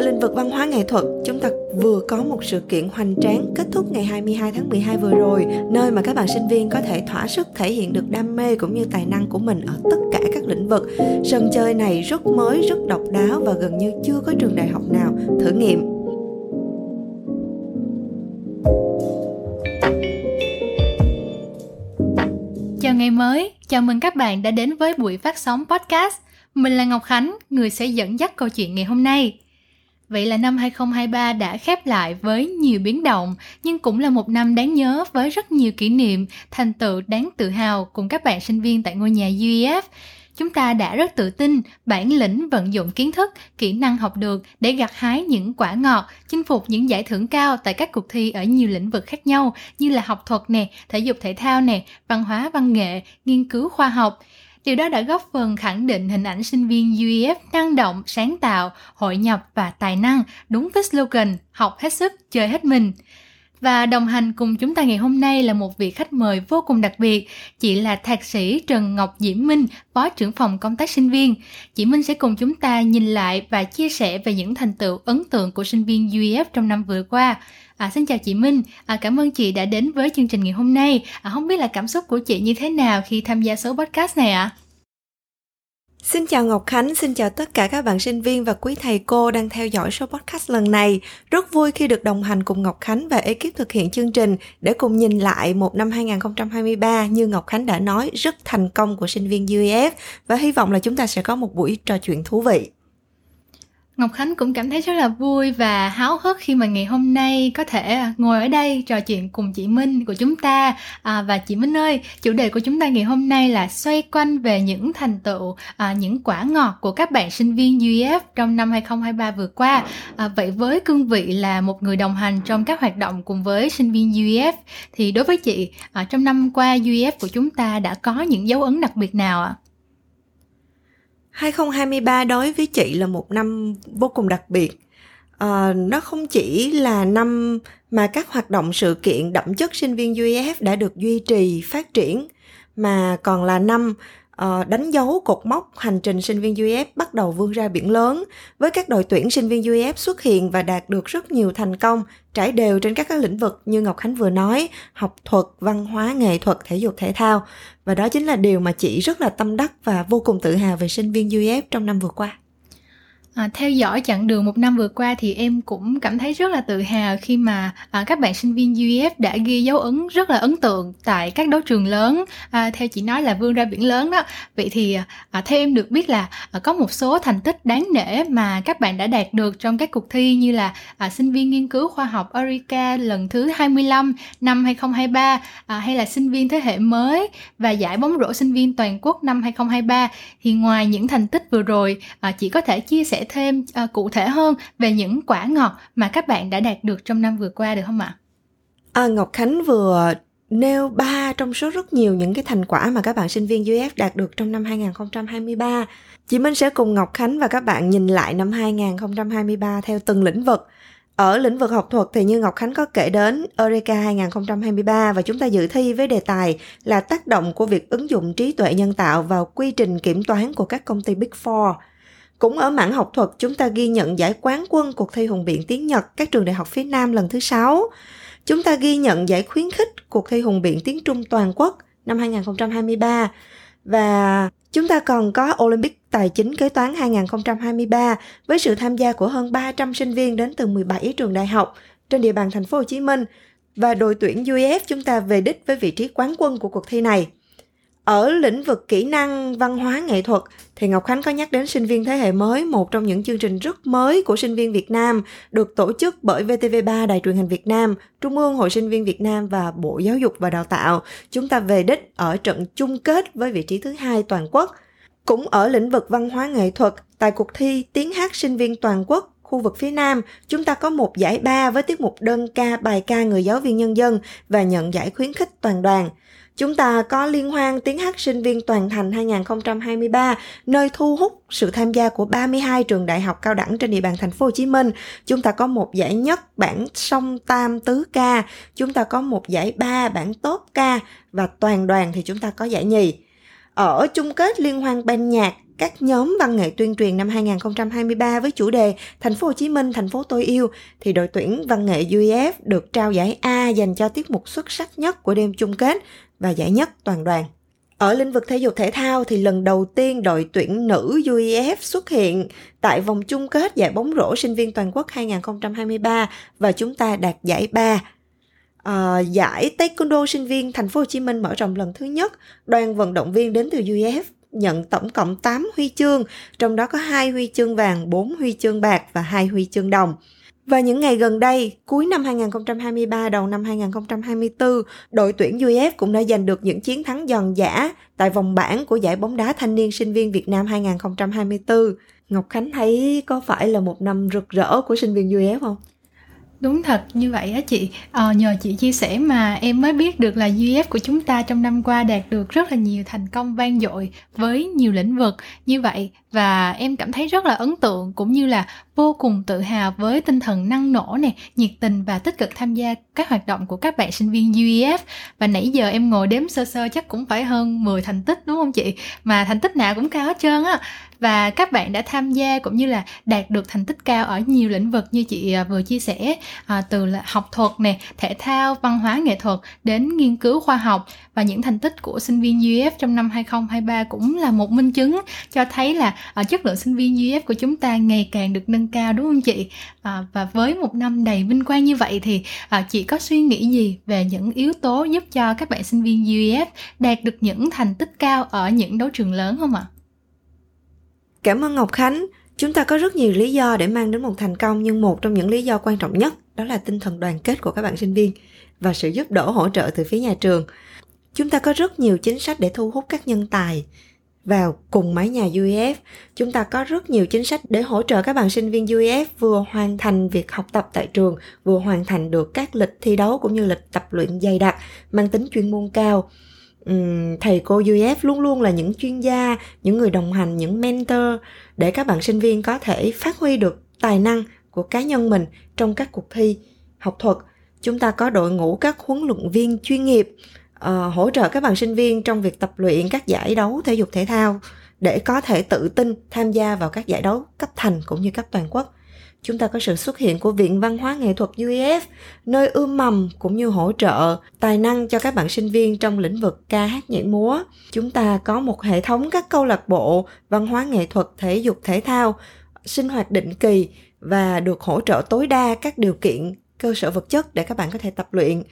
Ở lĩnh vực văn hóa nghệ thuật, chúng ta vừa có một sự kiện hoành tráng kết thúc ngày 22 tháng 12 vừa rồi, nơi mà các bạn sinh viên có thể thỏa sức thể hiện được đam mê cũng như tài năng của mình ở tất cả các lĩnh vực. Sân chơi này rất mới, rất độc đáo và gần như chưa có trường đại học nào thử nghiệm. Chào ngày mới, chào mừng các bạn đã đến với buổi phát sóng podcast. Mình là Ngọc Khánh, người sẽ dẫn dắt câu chuyện ngày hôm nay. Vậy là năm 2023 đã khép lại với nhiều biến động, nhưng cũng là một năm đáng nhớ với rất nhiều kỷ niệm, thành tựu đáng tự hào cùng các bạn sinh viên tại ngôi nhà UEF. Chúng ta đã rất tự tin, bản lĩnh vận dụng kiến thức, kỹ năng học được để gặt hái những quả ngọt, chinh phục những giải thưởng cao tại các cuộc thi ở nhiều lĩnh vực khác nhau như là học thuật nè, thể dục thể thao nè, văn hóa văn nghệ, nghiên cứu khoa học. Điều đó đã góp phần khẳng định hình ảnh sinh viên UEF năng động, sáng tạo, hội nhập và tài năng, đúng với slogan học hết sức, chơi hết mình. Và đồng hành cùng chúng ta ngày hôm nay là một vị khách mời vô cùng đặc biệt, chị là thạc sĩ Trần Ngọc Diễm Minh, Phó trưởng phòng công tác sinh viên. Chị Minh sẽ cùng chúng ta nhìn lại và chia sẻ về những thành tựu ấn tượng của sinh viên UEF trong năm vừa qua. À, xin chào chị Minh, à, cảm ơn chị đã đến với chương trình ngày hôm nay. À, không biết là cảm xúc của chị như thế nào khi tham gia số podcast này ạ? À? Xin chào Ngọc Khánh, xin chào tất cả các bạn sinh viên và quý thầy cô đang theo dõi số podcast lần này. Rất vui khi được đồng hành cùng Ngọc Khánh và ekip thực hiện chương trình để cùng nhìn lại một năm 2023 như Ngọc Khánh đã nói rất thành công của sinh viên UEF và hy vọng là chúng ta sẽ có một buổi trò chuyện thú vị. Ngọc Khánh cũng cảm thấy rất là vui và háo hức khi mà ngày hôm nay có thể à, ngồi ở đây trò chuyện cùng chị Minh của chúng ta à, và chị Minh ơi chủ đề của chúng ta ngày hôm nay là xoay quanh về những thành tựu à, những quả ngọt của các bạn sinh viên UEF trong năm 2023 vừa qua à, vậy với cương vị là một người đồng hành trong các hoạt động cùng với sinh viên UEF thì đối với chị à, trong năm qua UEF của chúng ta đã có những dấu ấn đặc biệt nào ạ? À? 2023 đối với chị là một năm vô cùng đặc biệt. À, nó không chỉ là năm mà các hoạt động sự kiện đậm chất sinh viên UEF đã được duy trì, phát triển, mà còn là năm uh, đánh dấu cột mốc hành trình sinh viên UF bắt đầu vươn ra biển lớn với các đội tuyển sinh viên UF xuất hiện và đạt được rất nhiều thành công trải đều trên các các lĩnh vực như Ngọc Khánh vừa nói, học thuật, văn hóa, nghệ thuật, thể dục thể thao. Và đó chính là điều mà chị rất là tâm đắc và vô cùng tự hào về sinh viên UF trong năm vừa qua. À, theo dõi chặng đường một năm vừa qua thì em cũng cảm thấy rất là tự hào khi mà à, các bạn sinh viên UEF đã ghi dấu ấn rất là ấn tượng tại các đấu trường lớn. À, theo chị nói là vươn ra biển lớn đó. Vậy thì à, theo em được biết là à, có một số thành tích đáng nể mà các bạn đã đạt được trong các cuộc thi như là à, sinh viên nghiên cứu khoa học Eureka lần thứ 25 năm 2023 à, hay là sinh viên thế hệ mới và giải bóng rổ sinh viên toàn quốc năm 2023 thì ngoài những thành tích vừa rồi à, chị có thể chia sẻ thêm uh, cụ thể hơn về những quả ngọt mà các bạn đã đạt được trong năm vừa qua được không ạ? À, Ngọc Khánh vừa nêu ba trong số rất nhiều những cái thành quả mà các bạn sinh viên UF đạt được trong năm 2023. Chị Minh sẽ cùng Ngọc Khánh và các bạn nhìn lại năm 2023 theo từng lĩnh vực. Ở lĩnh vực học thuật thì như Ngọc Khánh có kể đến Eureka 2023 và chúng ta dự thi với đề tài là tác động của việc ứng dụng trí tuệ nhân tạo vào quy trình kiểm toán của các công ty Big Four. Cũng ở mảng học thuật, chúng ta ghi nhận giải quán quân cuộc thi hùng biện tiếng Nhật các trường đại học phía Nam lần thứ 6. Chúng ta ghi nhận giải khuyến khích cuộc thi hùng biện tiếng Trung toàn quốc năm 2023 và chúng ta còn có Olympic Tài chính kế toán 2023 với sự tham gia của hơn 300 sinh viên đến từ 17 trường đại học trên địa bàn thành phố Hồ Chí Minh và đội tuyển UEF chúng ta về đích với vị trí quán quân của cuộc thi này. Ở lĩnh vực kỹ năng văn hóa nghệ thuật thì Ngọc Khánh có nhắc đến sinh viên thế hệ mới, một trong những chương trình rất mới của sinh viên Việt Nam được tổ chức bởi VTV3 Đài truyền hình Việt Nam, Trung ương Hội sinh viên Việt Nam và Bộ Giáo dục và Đào tạo. Chúng ta về đích ở trận chung kết với vị trí thứ hai toàn quốc. Cũng ở lĩnh vực văn hóa nghệ thuật, tại cuộc thi tiếng hát sinh viên toàn quốc khu vực phía Nam, chúng ta có một giải ba với tiết mục đơn ca bài ca người giáo viên nhân dân và nhận giải khuyến khích toàn đoàn. Chúng ta có liên hoan tiếng hát sinh viên toàn thành 2023, nơi thu hút sự tham gia của 32 trường đại học cao đẳng trên địa bàn thành phố Hồ Chí Minh. Chúng ta có một giải nhất bản song tam tứ ca, chúng ta có một giải ba bản tốt ca và toàn đoàn thì chúng ta có giải nhì. ở chung kết liên hoan ban nhạc các nhóm văn nghệ tuyên truyền năm 2023 với chủ đề Thành phố Hồ Chí Minh, thành phố tôi yêu thì đội tuyển văn nghệ UEF được trao giải A dành cho tiết mục xuất sắc nhất của đêm chung kết và giải nhất toàn đoàn. Ở lĩnh vực thể dục thể thao thì lần đầu tiên đội tuyển nữ UEF xuất hiện tại vòng chung kết giải bóng rổ sinh viên toàn quốc 2023 và chúng ta đạt giải 3 À, ờ, giải Taekwondo sinh viên thành phố Hồ Chí Minh mở rộng lần thứ nhất, đoàn vận động viên đến từ UEF nhận tổng cộng 8 huy chương, trong đó có 2 huy chương vàng, 4 huy chương bạc và 2 huy chương đồng. Và những ngày gần đây, cuối năm 2023, đầu năm 2024, đội tuyển UEF cũng đã giành được những chiến thắng giòn giả tại vòng bảng của giải bóng đá thanh niên sinh viên Việt Nam 2024. Ngọc Khánh thấy có phải là một năm rực rỡ của sinh viên UEF không? Đúng thật như vậy á chị à, Nhờ chị chia sẻ mà em mới biết được là UF của chúng ta trong năm qua đạt được rất là nhiều thành công vang dội với nhiều lĩnh vực như vậy và em cảm thấy rất là ấn tượng cũng như là vô cùng tự hào với tinh thần năng nổ này, nhiệt tình và tích cực tham gia các hoạt động của các bạn sinh viên UEF và nãy giờ em ngồi đếm sơ sơ chắc cũng phải hơn 10 thành tích đúng không chị? Mà thành tích nào cũng cao hết trơn á. Và các bạn đã tham gia cũng như là đạt được thành tích cao ở nhiều lĩnh vực như chị à, vừa chia sẻ à, từ là học thuật nè, thể thao, văn hóa nghệ thuật đến nghiên cứu khoa học. Và những thành tích của sinh viên UF trong năm 2023 cũng là một minh chứng cho thấy là à, chất lượng sinh viên UF của chúng ta ngày càng được nâng cao đúng không chị? À, và với một năm đầy vinh quang như vậy thì à, chị có suy nghĩ gì về những yếu tố giúp cho các bạn sinh viên UEF đạt được những thành tích cao ở những đấu trường lớn không ạ? Cảm ơn Ngọc Khánh. Chúng ta có rất nhiều lý do để mang đến một thành công nhưng một trong những lý do quan trọng nhất đó là tinh thần đoàn kết của các bạn sinh viên và sự giúp đỡ hỗ trợ từ phía nhà trường. Chúng ta có rất nhiều chính sách để thu hút các nhân tài vào cùng mái nhà UEF. Chúng ta có rất nhiều chính sách để hỗ trợ các bạn sinh viên UEF vừa hoàn thành việc học tập tại trường, vừa hoàn thành được các lịch thi đấu cũng như lịch tập luyện dày đặc mang tính chuyên môn cao thầy cô UEF luôn luôn là những chuyên gia, những người đồng hành, những mentor để các bạn sinh viên có thể phát huy được tài năng của cá nhân mình trong các cuộc thi học thuật. Chúng ta có đội ngũ các huấn luyện viên chuyên nghiệp uh, hỗ trợ các bạn sinh viên trong việc tập luyện các giải đấu thể dục thể thao để có thể tự tin tham gia vào các giải đấu cấp thành cũng như cấp toàn quốc chúng ta có sự xuất hiện của Viện Văn hóa Nghệ thuật UEF, nơi ươm mầm cũng như hỗ trợ tài năng cho các bạn sinh viên trong lĩnh vực ca hát nhảy múa. Chúng ta có một hệ thống các câu lạc bộ văn hóa nghệ thuật thể dục thể thao, sinh hoạt định kỳ và được hỗ trợ tối đa các điều kiện cơ sở vật chất để các bạn có thể tập luyện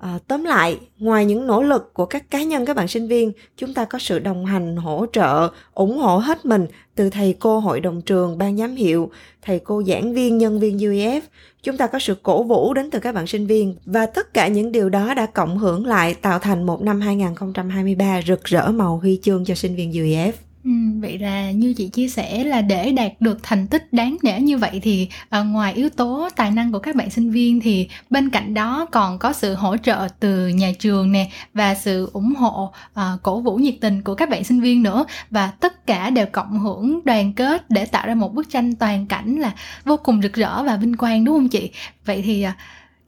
À, tóm lại, ngoài những nỗ lực của các cá nhân các bạn sinh viên, chúng ta có sự đồng hành, hỗ trợ, ủng hộ hết mình từ thầy cô hội đồng trường, ban giám hiệu, thầy cô giảng viên, nhân viên UEF. Chúng ta có sự cổ vũ đến từ các bạn sinh viên và tất cả những điều đó đã cộng hưởng lại tạo thành một năm 2023 rực rỡ màu huy chương cho sinh viên UEF. Ừ, vậy là như chị chia sẻ là để đạt được thành tích đáng nể như vậy thì uh, ngoài yếu tố tài năng của các bạn sinh viên thì bên cạnh đó còn có sự hỗ trợ từ nhà trường nè và sự ủng hộ uh, cổ vũ nhiệt tình của các bạn sinh viên nữa. Và tất cả đều cộng hưởng đoàn kết để tạo ra một bức tranh toàn cảnh là vô cùng rực rỡ và vinh quang đúng không chị? Vậy thì uh,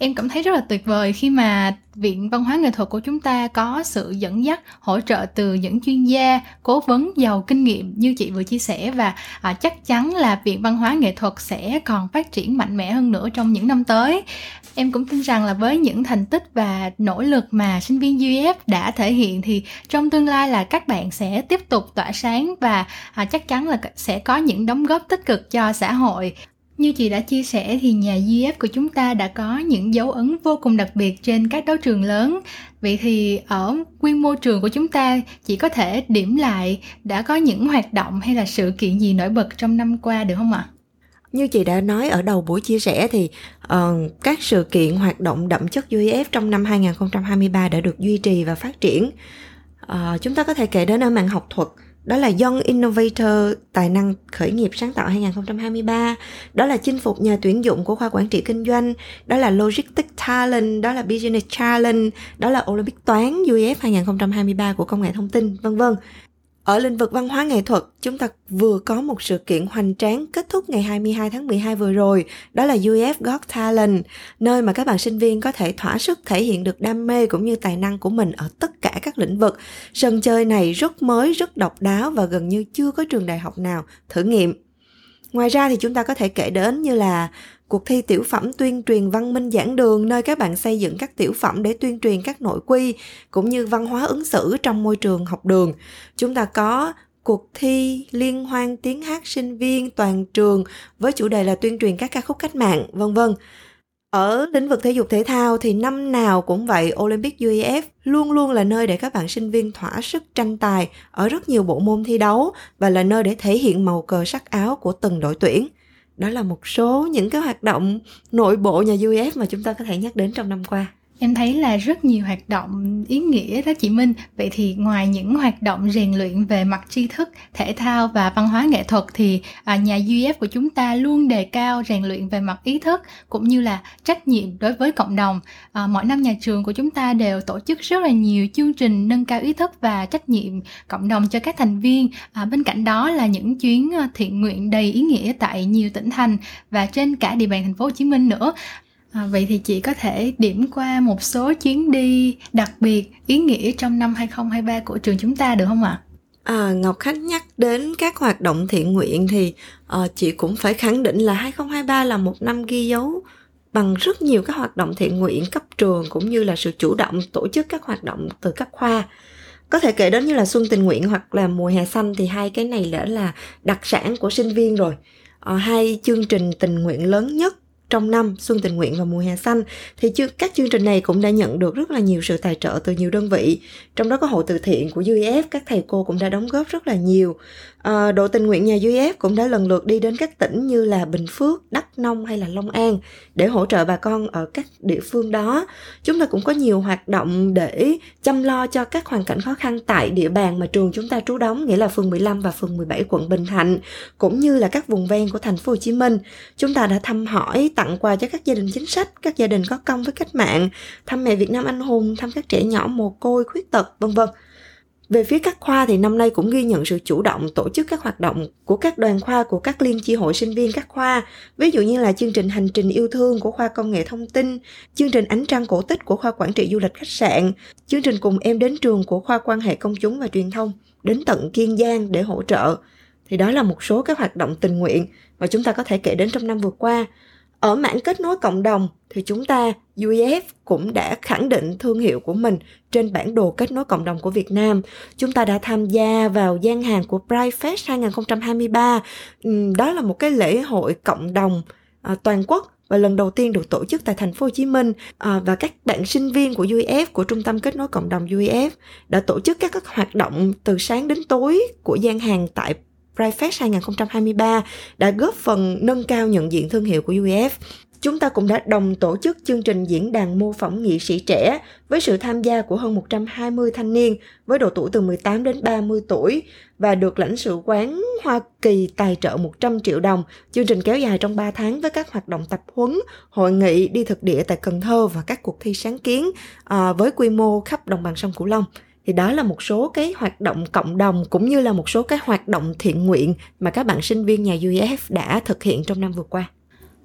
em cảm thấy rất là tuyệt vời khi mà viện văn hóa nghệ thuật của chúng ta có sự dẫn dắt hỗ trợ từ những chuyên gia cố vấn giàu kinh nghiệm như chị vừa chia sẻ và à, chắc chắn là viện văn hóa nghệ thuật sẽ còn phát triển mạnh mẽ hơn nữa trong những năm tới. Em cũng tin rằng là với những thành tích và nỗ lực mà sinh viên UF đã thể hiện thì trong tương lai là các bạn sẽ tiếp tục tỏa sáng và à, chắc chắn là sẽ có những đóng góp tích cực cho xã hội như chị đã chia sẻ thì nhà GF của chúng ta đã có những dấu ấn vô cùng đặc biệt trên các đấu trường lớn. Vậy thì ở quy mô trường của chúng ta chỉ có thể điểm lại đã có những hoạt động hay là sự kiện gì nổi bật trong năm qua được không ạ? Như chị đã nói ở đầu buổi chia sẻ thì uh, các sự kiện hoạt động đậm chất UEF trong năm 2023 đã được duy trì và phát triển. Uh, chúng ta có thể kể đến ở mạng học thuật đó là Young Innovator, Tài năng khởi nghiệp sáng tạo 2023 đó là chinh phục nhà tuyển dụng của khoa quản trị kinh doanh. Đó là Logistics Talent, đó là Business Challenge, đó là Olympic toán UEF 2023 của công nghệ thông tin, vân vân. Ở lĩnh vực văn hóa nghệ thuật, chúng ta vừa có một sự kiện hoành tráng kết thúc ngày 22 tháng 12 vừa rồi, đó là UF Got Talent, nơi mà các bạn sinh viên có thể thỏa sức thể hiện được đam mê cũng như tài năng của mình ở tất cả các lĩnh vực. Sân chơi này rất mới, rất độc đáo và gần như chưa có trường đại học nào thử nghiệm. Ngoài ra thì chúng ta có thể kể đến như là cuộc thi tiểu phẩm tuyên truyền văn minh giảng đường nơi các bạn xây dựng các tiểu phẩm để tuyên truyền các nội quy cũng như văn hóa ứng xử trong môi trường học đường. Chúng ta có cuộc thi liên hoan tiếng hát sinh viên toàn trường với chủ đề là tuyên truyền các ca khúc cách mạng, vân vân. Ở lĩnh vực thể dục thể thao thì năm nào cũng vậy, Olympic UEF luôn luôn là nơi để các bạn sinh viên thỏa sức tranh tài ở rất nhiều bộ môn thi đấu và là nơi để thể hiện màu cờ sắc áo của từng đội tuyển. Đó là một số những cái hoạt động nội bộ nhà UEF mà chúng ta có thể nhắc đến trong năm qua em thấy là rất nhiều hoạt động ý nghĩa đó chị Minh. Vậy thì ngoài những hoạt động rèn luyện về mặt tri thức thể thao và văn hóa nghệ thuật thì à, nhà UF của chúng ta luôn đề cao rèn luyện về mặt ý thức cũng như là trách nhiệm đối với cộng đồng. À, mỗi năm nhà trường của chúng ta đều tổ chức rất là nhiều chương trình nâng cao ý thức và trách nhiệm cộng đồng cho các thành viên. À, bên cạnh đó là những chuyến à, thiện nguyện đầy ý nghĩa tại nhiều tỉnh thành và trên cả địa bàn thành phố Hồ Chí Minh nữa. À, vậy thì chị có thể điểm qua một số chuyến đi đặc biệt ý nghĩa trong năm 2023 của trường chúng ta được không ạ? À, Ngọc Khách nhắc đến các hoạt động thiện nguyện thì uh, chị cũng phải khẳng định là 2023 là một năm ghi dấu bằng rất nhiều các hoạt động thiện nguyện cấp trường cũng như là sự chủ động tổ chức các hoạt động từ cấp khoa có thể kể đến như là xuân tình nguyện hoặc là mùa hè xanh thì hai cái này đã là đặc sản của sinh viên rồi à, hai chương trình tình nguyện lớn nhất trong năm, Xuân Tình Nguyện và Mùa Hè Xanh, thì các chương trình này cũng đã nhận được rất là nhiều sự tài trợ từ nhiều đơn vị. Trong đó có hội từ thiện của UEF các thầy cô cũng đã đóng góp rất là nhiều. Ờ, à, đội tình nguyện nhà UF cũng đã lần lượt đi đến các tỉnh như là Bình Phước, Đắk Nông hay là Long An để hỗ trợ bà con ở các địa phương đó chúng ta cũng có nhiều hoạt động để chăm lo cho các hoàn cảnh khó khăn tại địa bàn mà trường chúng ta trú đóng nghĩa là phường 15 và phường 17 quận Bình Thạnh cũng như là các vùng ven của thành phố Hồ Chí Minh chúng ta đã thăm hỏi tặng quà cho các gia đình chính sách, các gia đình có công với cách mạng, thăm mẹ Việt Nam anh hùng, thăm các trẻ nhỏ mồ côi, khuyết tật, vân vân. Về phía các khoa thì năm nay cũng ghi nhận sự chủ động tổ chức các hoạt động của các đoàn khoa của các liên chi hội sinh viên các khoa, ví dụ như là chương trình hành trình yêu thương của khoa công nghệ thông tin, chương trình ánh trăng cổ tích của khoa quản trị du lịch khách sạn, chương trình cùng em đến trường của khoa quan hệ công chúng và truyền thông đến tận Kiên Giang để hỗ trợ. Thì đó là một số các hoạt động tình nguyện mà chúng ta có thể kể đến trong năm vừa qua. Ở mảng kết nối cộng đồng thì chúng ta UEF cũng đã khẳng định thương hiệu của mình trên bản đồ kết nối cộng đồng của Việt Nam. Chúng ta đã tham gia vào gian hàng của Pride Fest 2023. Đó là một cái lễ hội cộng đồng à, toàn quốc và lần đầu tiên được tổ chức tại thành phố Hồ Chí Minh à, và các bạn sinh viên của UEF của trung tâm kết nối cộng đồng UEF đã tổ chức các, các hoạt động từ sáng đến tối của gian hàng tại Pride Fest 2023 đã góp phần nâng cao nhận diện thương hiệu của UEF. Chúng ta cũng đã đồng tổ chức chương trình diễn đàn mô phỏng nghị sĩ trẻ với sự tham gia của hơn 120 thanh niên với độ tuổi từ 18 đến 30 tuổi và được lãnh sự quán Hoa Kỳ tài trợ 100 triệu đồng. Chương trình kéo dài trong 3 tháng với các hoạt động tập huấn, hội nghị đi thực địa tại Cần Thơ và các cuộc thi sáng kiến à, với quy mô khắp đồng bằng sông Cửu Long thì đó là một số cái hoạt động cộng đồng cũng như là một số cái hoạt động thiện nguyện mà các bạn sinh viên nhà UEF đã thực hiện trong năm vừa qua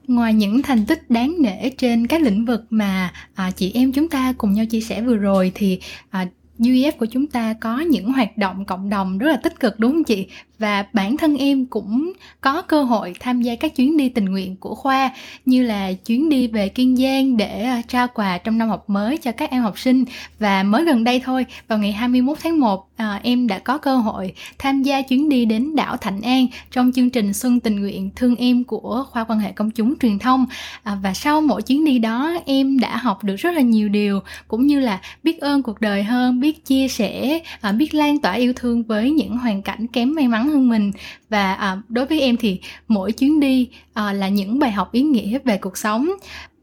ngoài những thành tích đáng nể trên các lĩnh vực mà à, chị em chúng ta cùng nhau chia sẻ vừa rồi thì à, UEF của chúng ta có những hoạt động cộng đồng rất là tích cực đúng không chị? Và bản thân em cũng có cơ hội tham gia các chuyến đi tình nguyện của khoa như là chuyến đi về Kiên Giang để ờ, trao quà trong năm học mới cho các em học sinh. Và mới gần đây thôi vào ngày 21 tháng 1 à, ờ, em đã có cơ hội tham gia chuyến đi đến đảo Thạnh An trong chương trình Xuân tình nguyện thương em của khoa quan hệ công chúng truyền thông. À, và sau mỗi chuyến đi đó em đã học được rất là nhiều điều cũng như là biết ơn cuộc đời hơn biết chia sẻ à, biết lan tỏa yêu thương với những hoàn cảnh kém may mắn hơn mình. Và à, đối với em thì mỗi chuyến đi à, là những bài học ý nghĩa về cuộc sống.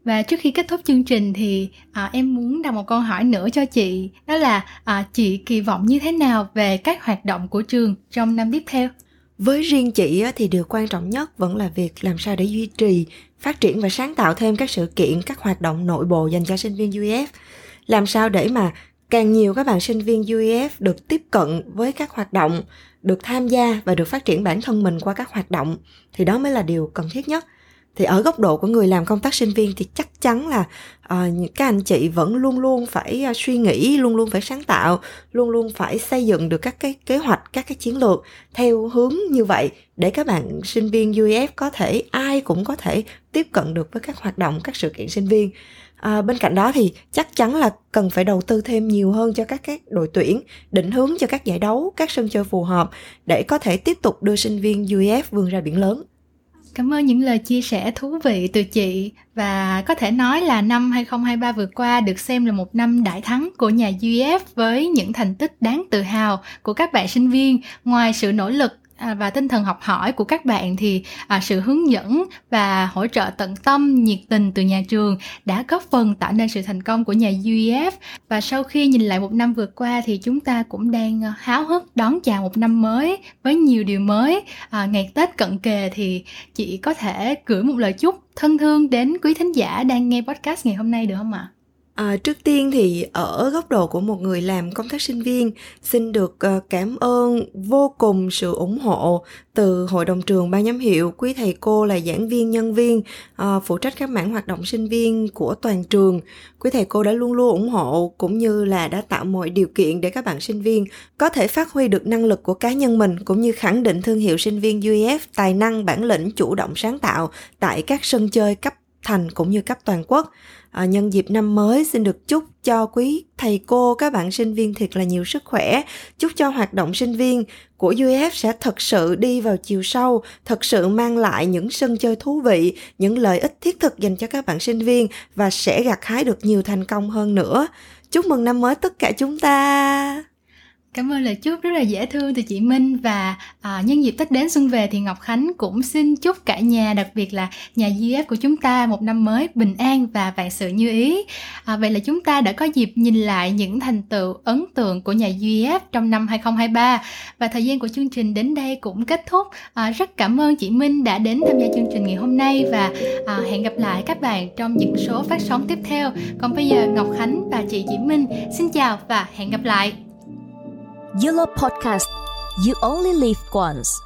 Và trước khi kết thúc chương trình thì à, em muốn đặt một câu hỏi nữa cho chị đó là à, chị kỳ vọng như thế nào về các hoạt động của trường trong năm tiếp theo? Với riêng chị thì điều quan trọng nhất vẫn là việc làm sao để duy trì phát triển và sáng tạo thêm các sự kiện các hoạt động nội bộ dành cho sinh viên UF làm sao để mà càng nhiều các bạn sinh viên UEF được tiếp cận với các hoạt động được tham gia và được phát triển bản thân mình qua các hoạt động thì đó mới là điều cần thiết nhất. Thì ở góc độ của người làm công tác sinh viên thì chắc chắn là uh, các anh chị vẫn luôn luôn phải uh, suy nghĩ luôn luôn phải sáng tạo luôn luôn phải xây dựng được các cái kế hoạch các cái chiến lược theo hướng như vậy để các bạn sinh viên UEF có thể ai cũng có thể tiếp cận được với các hoạt động các sự kiện sinh viên à, bên cạnh đó thì chắc chắn là cần phải đầu tư thêm nhiều hơn cho các các đội tuyển định hướng cho các giải đấu các sân chơi phù hợp để có thể tiếp tục đưa sinh viên UEF vươn ra biển lớn. Cảm ơn những lời chia sẻ thú vị từ chị và có thể nói là năm 2023 vừa qua được xem là một năm đại thắng của nhà UF với những thành tích đáng tự hào của các bạn sinh viên. Ngoài sự nỗ lực À, và tinh thần học hỏi của các bạn thì à, sự hướng dẫn và hỗ trợ tận tâm nhiệt tình từ nhà trường đã góp phần tạo nên sự thành công của nhà UEF và sau khi nhìn lại một năm vừa qua thì chúng ta cũng đang à, háo hức đón chào một năm mới với nhiều điều mới à, ngày Tết cận kề thì chị có thể gửi một lời chúc thân thương đến quý thính giả đang nghe podcast ngày hôm nay được không ạ? À, trước tiên thì ở góc độ của một người làm công tác sinh viên xin được ờ, cảm ơn vô cùng sự ủng hộ từ hội đồng trường ban giám hiệu. Quý thầy cô là giảng viên nhân viên ờ, phụ trách các mảng hoạt động sinh viên của toàn trường. Quý thầy cô đã luôn luôn ủng hộ cũng như là đã tạo mọi điều kiện để các bạn sinh viên có thể phát huy được năng lực của cá nhân mình cũng như khẳng định thương hiệu sinh viên UEF tài năng bản lĩnh chủ động sáng tạo tại các sân chơi cấp thành cũng như cấp toàn quốc. À, nhân dịp năm mới xin được chúc cho quý thầy cô các bạn sinh viên thiệt là nhiều sức khỏe. Chúc cho hoạt động sinh viên của UF sẽ thật sự đi vào chiều sâu thật sự mang lại những sân chơi thú vị những lợi ích thiết thực dành cho các bạn sinh viên và sẽ gặt hái được nhiều thành công hơn nữa. Chúc mừng năm mới tất cả chúng ta! Cảm ơn lời chúc rất là dễ thương từ chị Minh và à, nhân dịp Tết đến xuân về thì Ngọc Khánh cũng xin chúc cả nhà đặc biệt là nhà GF của chúng ta một năm mới bình an và vạn sự như ý. À, vậy là chúng ta đã có dịp nhìn lại những thành tựu ấn tượng của nhà GF trong năm 2023 và thời gian của chương trình đến đây cũng kết thúc. À, rất cảm ơn chị Minh đã đến tham gia chương trình ngày hôm nay và à, hẹn gặp lại các bạn trong những số phát sóng tiếp theo. Còn bây giờ Ngọc Khánh và chị Chị Minh xin chào và hẹn gặp lại. Yellow Podcast. You Only Live Once